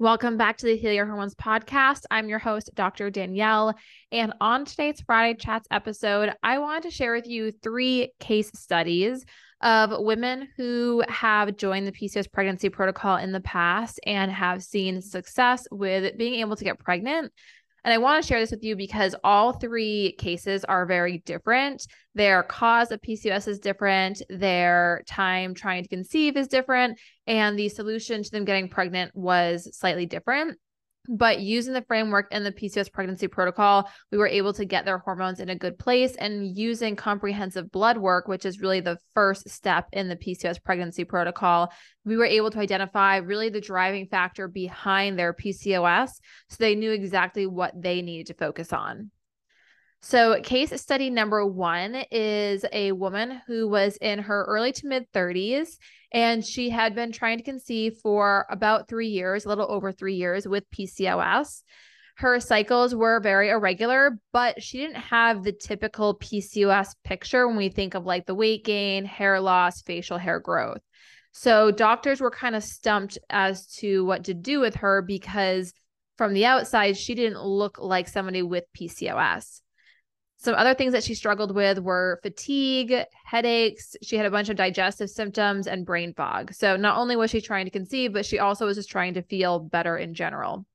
Welcome back to the Heal Your Hormones podcast. I'm your host, Dr. Danielle. And on today's Friday Chats episode, I wanted to share with you three case studies of women who have joined the PCOS pregnancy protocol in the past and have seen success with being able to get pregnant and I want to share this with you because all three cases are very different. Their cause of PCOS is different, their time trying to conceive is different, and the solution to them getting pregnant was slightly different. But using the framework in the PCOS pregnancy protocol, we were able to get their hormones in a good place. And using comprehensive blood work, which is really the first step in the PCOS pregnancy protocol, we were able to identify really the driving factor behind their PCOS. So they knew exactly what they needed to focus on. So, case study number one is a woman who was in her early to mid 30s, and she had been trying to conceive for about three years, a little over three years with PCOS. Her cycles were very irregular, but she didn't have the typical PCOS picture when we think of like the weight gain, hair loss, facial hair growth. So, doctors were kind of stumped as to what to do with her because from the outside, she didn't look like somebody with PCOS. Some other things that she struggled with were fatigue, headaches. She had a bunch of digestive symptoms and brain fog. So, not only was she trying to conceive, but she also was just trying to feel better in general.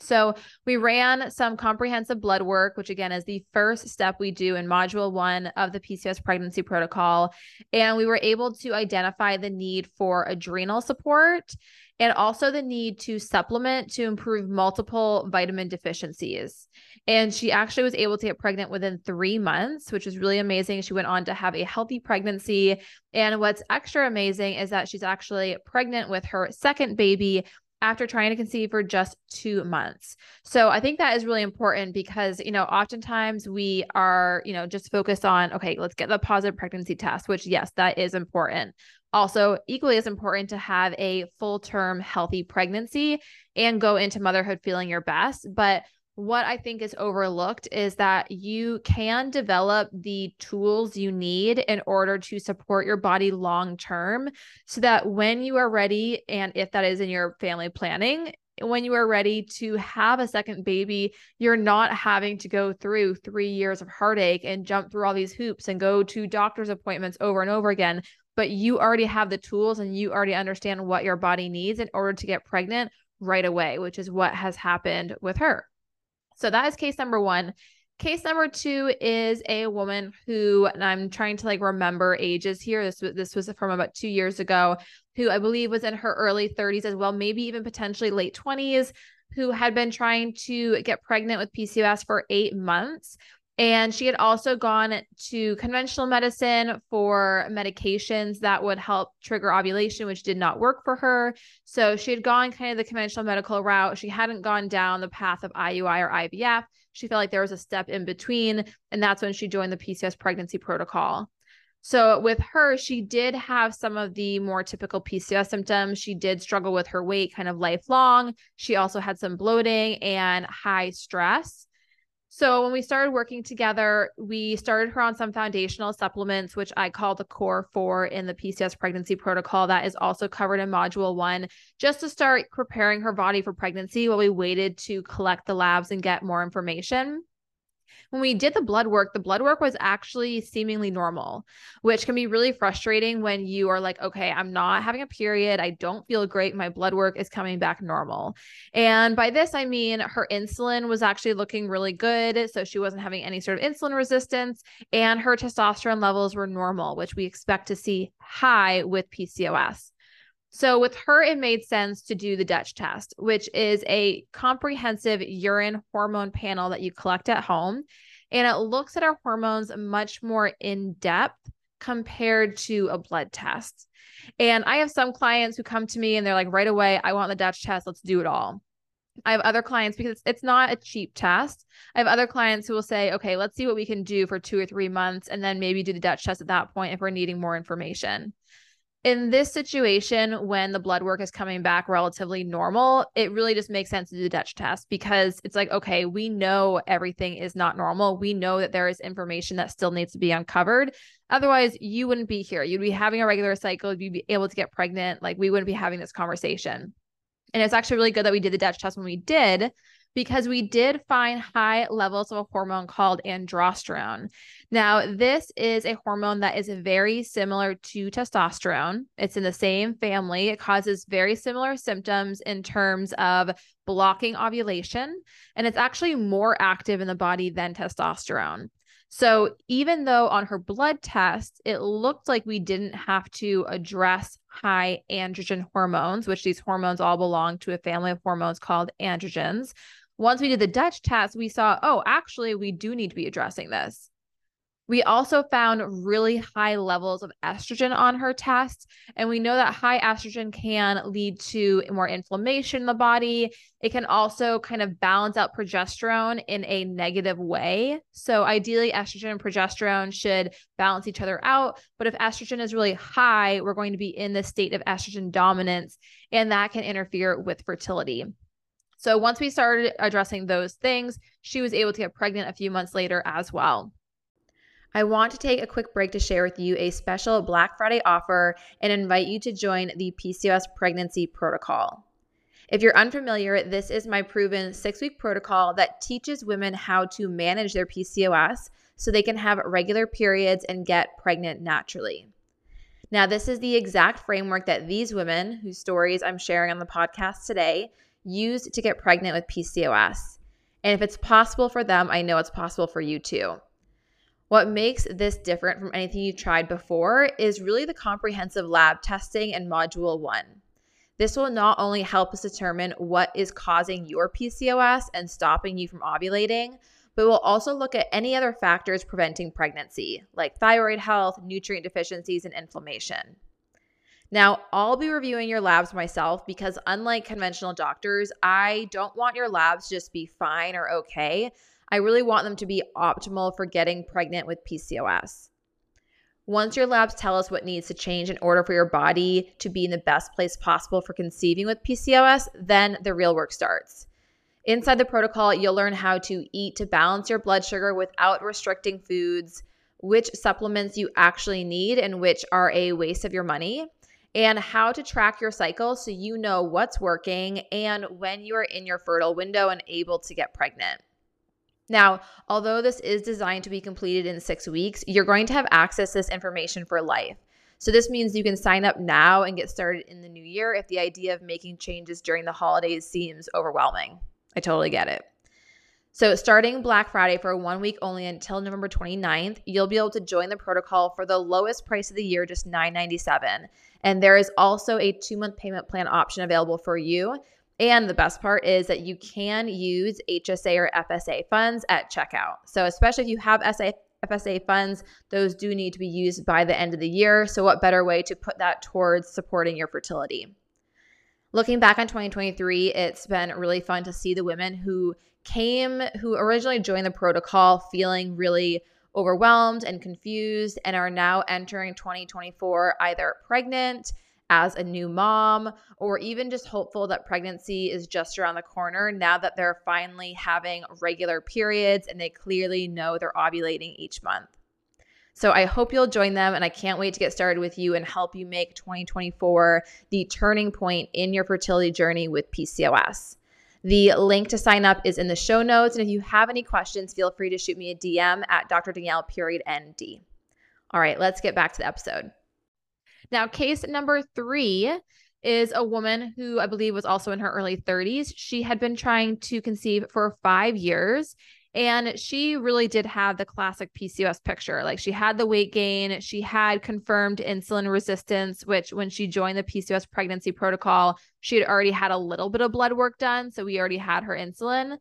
So, we ran some comprehensive blood work, which again is the first step we do in module one of the PCOS pregnancy protocol. And we were able to identify the need for adrenal support and also the need to supplement to improve multiple vitamin deficiencies. And she actually was able to get pregnant within three months, which is really amazing. She went on to have a healthy pregnancy. And what's extra amazing is that she's actually pregnant with her second baby after trying to conceive for just two months. So I think that is really important because, you know, oftentimes we are, you know, just focused on, okay, let's get the positive pregnancy test, which, yes, that is important. Also, equally as important to have a full term healthy pregnancy and go into motherhood feeling your best. But what I think is overlooked is that you can develop the tools you need in order to support your body long term so that when you are ready, and if that is in your family planning, when you are ready to have a second baby, you're not having to go through three years of heartache and jump through all these hoops and go to doctor's appointments over and over again. But you already have the tools and you already understand what your body needs in order to get pregnant right away, which is what has happened with her. So that is case number one. Case number two is a woman who, and I'm trying to like remember ages here. This was this was from about two years ago, who I believe was in her early 30s as well, maybe even potentially late 20s, who had been trying to get pregnant with PCOS for eight months. And she had also gone to conventional medicine for medications that would help trigger ovulation, which did not work for her. So she had gone kind of the conventional medical route. She hadn't gone down the path of IUI or IVF. She felt like there was a step in between. And that's when she joined the PCOS pregnancy protocol. So with her, she did have some of the more typical PCOS symptoms. She did struggle with her weight kind of lifelong. She also had some bloating and high stress. So when we started working together, we started her on some foundational supplements, which I call the core four in the PCOS pregnancy protocol. That is also covered in module one, just to start preparing her body for pregnancy while we waited to collect the labs and get more information when we did the blood work, the blood work was actually seemingly normal, which can be really frustrating when you are like, okay, I'm not having a period. I don't feel great. My blood work is coming back normal. And by this, I mean her insulin was actually looking really good. So she wasn't having any sort of insulin resistance, and her testosterone levels were normal, which we expect to see high with PCOS. So, with her, it made sense to do the Dutch test, which is a comprehensive urine hormone panel that you collect at home. And it looks at our hormones much more in depth compared to a blood test. And I have some clients who come to me and they're like, right away, I want the Dutch test. Let's do it all. I have other clients because it's not a cheap test. I have other clients who will say, okay, let's see what we can do for two or three months and then maybe do the Dutch test at that point if we're needing more information in this situation, when the blood work is coming back relatively normal, it really just makes sense to do the Dutch test because it's like, okay, we know everything is not normal. We know that there is information that still needs to be uncovered. Otherwise, you wouldn't be here. You'd be having a regular cycle, you'd be able to get pregnant. Like, we wouldn't be having this conversation. And it's actually really good that we did the Dutch test when we did because we did find high levels of a hormone called androsterone. Now, this is a hormone that is very similar to testosterone. It's in the same family. It causes very similar symptoms in terms of blocking ovulation, and it's actually more active in the body than testosterone. So, even though on her blood test, it looked like we didn't have to address high androgen hormones, which these hormones all belong to a family of hormones called androgens, once we did the Dutch test, we saw, oh, actually, we do need to be addressing this. We also found really high levels of estrogen on her test. And we know that high estrogen can lead to more inflammation in the body. It can also kind of balance out progesterone in a negative way. So, ideally, estrogen and progesterone should balance each other out. But if estrogen is really high, we're going to be in the state of estrogen dominance, and that can interfere with fertility. So once we started addressing those things, she was able to get pregnant a few months later as well. I want to take a quick break to share with you a special Black Friday offer and invite you to join the PCOS pregnancy protocol. If you're unfamiliar, this is my proven six week protocol that teaches women how to manage their PCOS so they can have regular periods and get pregnant naturally. Now, this is the exact framework that these women, whose stories I'm sharing on the podcast today, used to get pregnant with PCOS. And if it's possible for them, I know it's possible for you too. What makes this different from anything you've tried before is really the comprehensive lab testing in Module 1. This will not only help us determine what is causing your PCOS and stopping you from ovulating, but we'll also look at any other factors preventing pregnancy, like thyroid health, nutrient deficiencies, and inflammation. Now, I'll be reviewing your labs myself because, unlike conventional doctors, I don't want your labs just be fine or okay. I really want them to be optimal for getting pregnant with PCOS. Once your labs tell us what needs to change in order for your body to be in the best place possible for conceiving with PCOS, then the real work starts. Inside the protocol, you'll learn how to eat to balance your blood sugar without restricting foods, which supplements you actually need and which are a waste of your money and how to track your cycle so you know what's working and when you are in your fertile window and able to get pregnant. Now, although this is designed to be completed in six weeks, you're going to have access to this information for life. So, this means you can sign up now and get started in the new year if the idea of making changes during the holidays seems overwhelming. I totally get it. So, starting Black Friday for one week only until November 29th, you'll be able to join the protocol for the lowest price of the year, just $9.97. And there is also a two month payment plan option available for you. And the best part is that you can use HSA or FSA funds at checkout. So, especially if you have SA, FSA funds, those do need to be used by the end of the year. So, what better way to put that towards supporting your fertility? Looking back on 2023, it's been really fun to see the women who came, who originally joined the protocol feeling really overwhelmed and confused and are now entering 2024 either pregnant, as a new mom, or even just hopeful that pregnancy is just around the corner now that they're finally having regular periods and they clearly know they're ovulating each month. So I hope you'll join them and I can't wait to get started with you and help you make 2024 the turning point in your fertility journey with PCOS. The link to sign up is in the show notes. And if you have any questions, feel free to shoot me a DM at Dr. Danielle period ND. All right, let's get back to the episode. Now, case number three is a woman who I believe was also in her early 30s. She had been trying to conceive for five years and she really did have the classic PCOS picture. Like she had the weight gain, she had confirmed insulin resistance, which when she joined the PCOS pregnancy protocol, she had already had a little bit of blood work done. So we already had her insulin.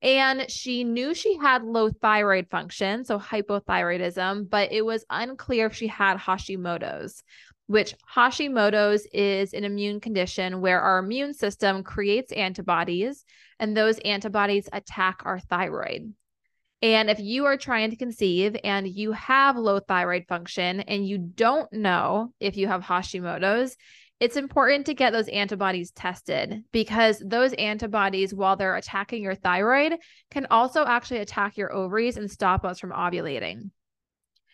And she knew she had low thyroid function, so hypothyroidism, but it was unclear if she had Hashimoto's which Hashimoto's is an immune condition where our immune system creates antibodies and those antibodies attack our thyroid. And if you are trying to conceive and you have low thyroid function and you don't know if you have Hashimoto's, it's important to get those antibodies tested because those antibodies, while they're attacking your thyroid, can also actually attack your ovaries and stop us from ovulating.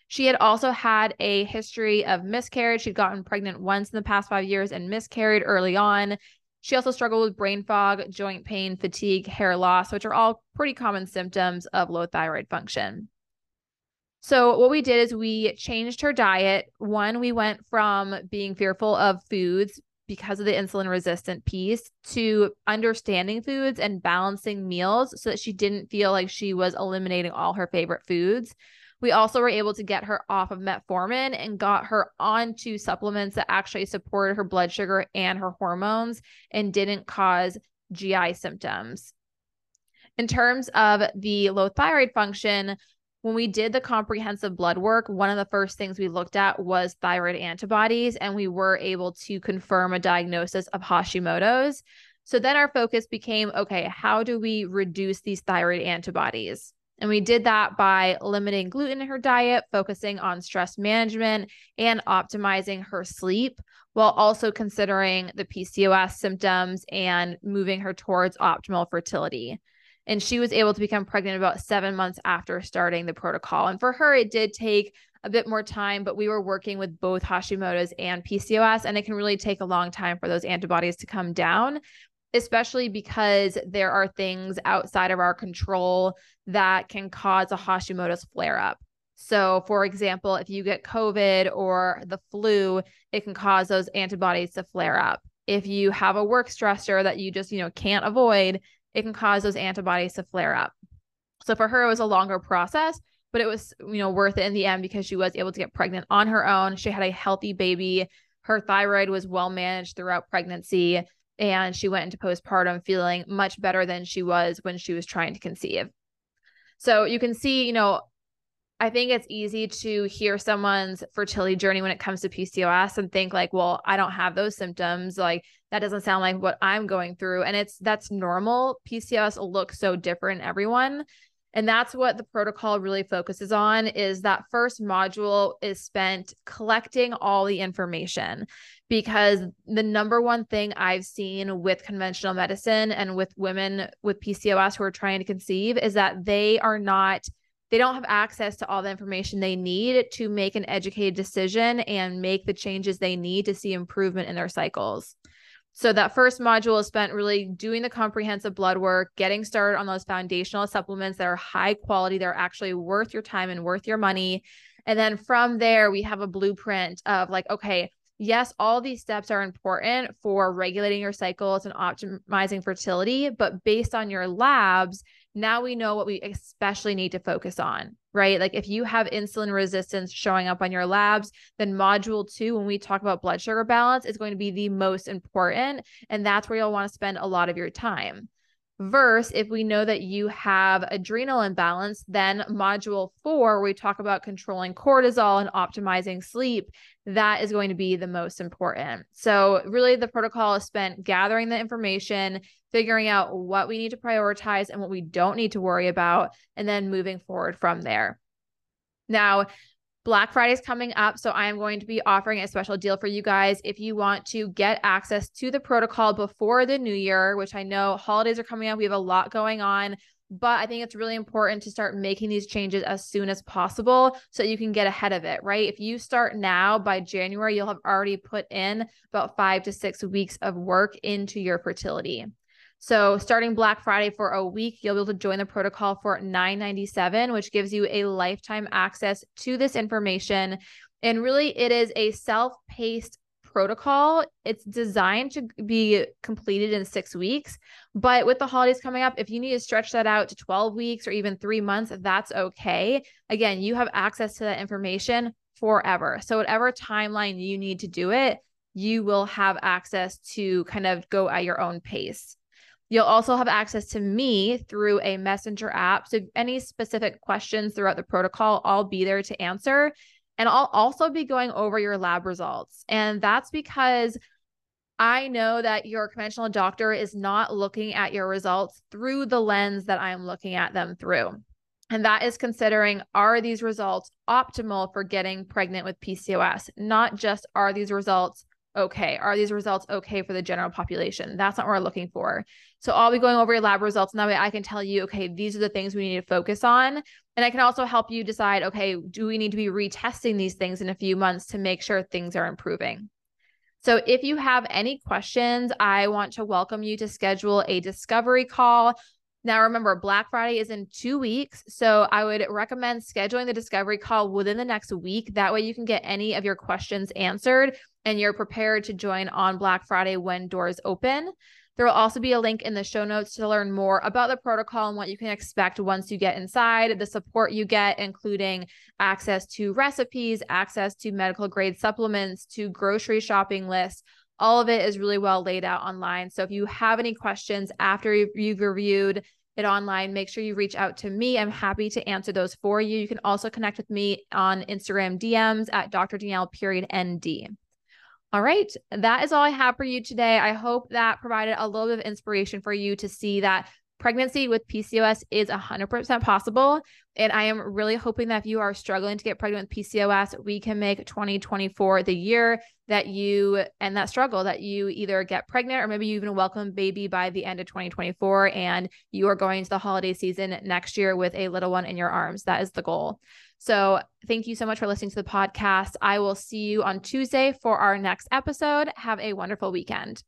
She had also had a history of miscarriage. She'd gotten pregnant once in the past five years and miscarried early on. She also struggled with brain fog, joint pain, fatigue, hair loss, which are all pretty common symptoms of low thyroid function. So, what we did is we changed her diet. One, we went from being fearful of foods because of the insulin resistant piece to understanding foods and balancing meals so that she didn't feel like she was eliminating all her favorite foods. We also were able to get her off of metformin and got her onto supplements that actually supported her blood sugar and her hormones and didn't cause GI symptoms. In terms of the low thyroid function, when we did the comprehensive blood work, one of the first things we looked at was thyroid antibodies, and we were able to confirm a diagnosis of Hashimoto's. So then our focus became okay, how do we reduce these thyroid antibodies? And we did that by limiting gluten in her diet, focusing on stress management, and optimizing her sleep, while also considering the PCOS symptoms and moving her towards optimal fertility. And she was able to become pregnant about seven months after starting the protocol. And for her, it did take a bit more time, but we were working with both Hashimoto's and PCOS, and it can really take a long time for those antibodies to come down especially because there are things outside of our control that can cause a Hashimoto's flare up. So, for example, if you get COVID or the flu, it can cause those antibodies to flare up. If you have a work stressor that you just, you know, can't avoid, it can cause those antibodies to flare up. So for her, it was a longer process, but it was, you know, worth it in the end because she was able to get pregnant on her own. She had a healthy baby. Her thyroid was well managed throughout pregnancy and she went into postpartum feeling much better than she was when she was trying to conceive. So you can see, you know, I think it's easy to hear someone's fertility journey when it comes to PCOS and think like, well, I don't have those symptoms. Like that doesn't sound like what I'm going through. And it's that's normal. PCOS looks so different everyone. And that's what the protocol really focuses on is that first module is spent collecting all the information because the number one thing I've seen with conventional medicine and with women with PCOS who are trying to conceive is that they are not they don't have access to all the information they need to make an educated decision and make the changes they need to see improvement in their cycles. So that first module is spent really doing the comprehensive blood work, getting started on those foundational supplements that are high quality, they're actually worth your time and worth your money. And then from there, we have a blueprint of like, okay, yes, all these steps are important for regulating your cycles and optimizing fertility, but based on your labs, now we know what we especially need to focus on, right? Like if you have insulin resistance showing up on your labs, then module two, when we talk about blood sugar balance, is going to be the most important. And that's where you'll want to spend a lot of your time. Verse, if we know that you have adrenal imbalance, then module four, we talk about controlling cortisol and optimizing sleep, that is going to be the most important. So, really, the protocol is spent gathering the information, figuring out what we need to prioritize and what we don't need to worry about, and then moving forward from there. Now, Black Friday is coming up, so I am going to be offering a special deal for you guys if you want to get access to the protocol before the new year, which I know holidays are coming up. We have a lot going on, but I think it's really important to start making these changes as soon as possible so you can get ahead of it, right? If you start now by January, you'll have already put in about five to six weeks of work into your fertility. So starting Black Friday for a week, you'll be able to join the protocol for $9.97, which gives you a lifetime access to this information. And really, it is a self-paced protocol. It's designed to be completed in six weeks. But with the holidays coming up, if you need to stretch that out to 12 weeks or even three months, that's okay. Again, you have access to that information forever. So, whatever timeline you need to do it, you will have access to kind of go at your own pace. You'll also have access to me through a messenger app. So, any specific questions throughout the protocol, I'll be there to answer. And I'll also be going over your lab results. And that's because I know that your conventional doctor is not looking at your results through the lens that I'm looking at them through. And that is considering are these results optimal for getting pregnant with PCOS? Not just are these results okay? Are these results okay for the general population? That's not what we're looking for. So I'll be going over your lab results, and that way I can tell you, okay, these are the things we need to focus on. And I can also help you decide, okay, do we need to be retesting these things in a few months to make sure things are improving? So, if you have any questions, I want to welcome you to schedule a discovery call. Now, remember, Black Friday is in two weeks. So, I would recommend scheduling the discovery call within the next week. That way, you can get any of your questions answered and you're prepared to join on Black Friday when doors open. There will also be a link in the show notes to learn more about the protocol and what you can expect once you get inside, the support you get, including access to recipes, access to medical grade supplements, to grocery shopping lists. All of it is really well laid out online. So if you have any questions after you've reviewed it online, make sure you reach out to me. I'm happy to answer those for you. You can also connect with me on Instagram DMs at Dr. Danielle period ND. All right. That is all I have for you today. I hope that provided a little bit of inspiration for you to see that pregnancy with PCOS is 100% possible. And I am really hoping that if you are struggling to get pregnant with PCOS, we can make 2024 the year that you and that struggle that you either get pregnant or maybe you even welcome baby by the end of 2024 and you are going to the holiday season next year with a little one in your arms. That is the goal. So, thank you so much for listening to the podcast. I will see you on Tuesday for our next episode. Have a wonderful weekend.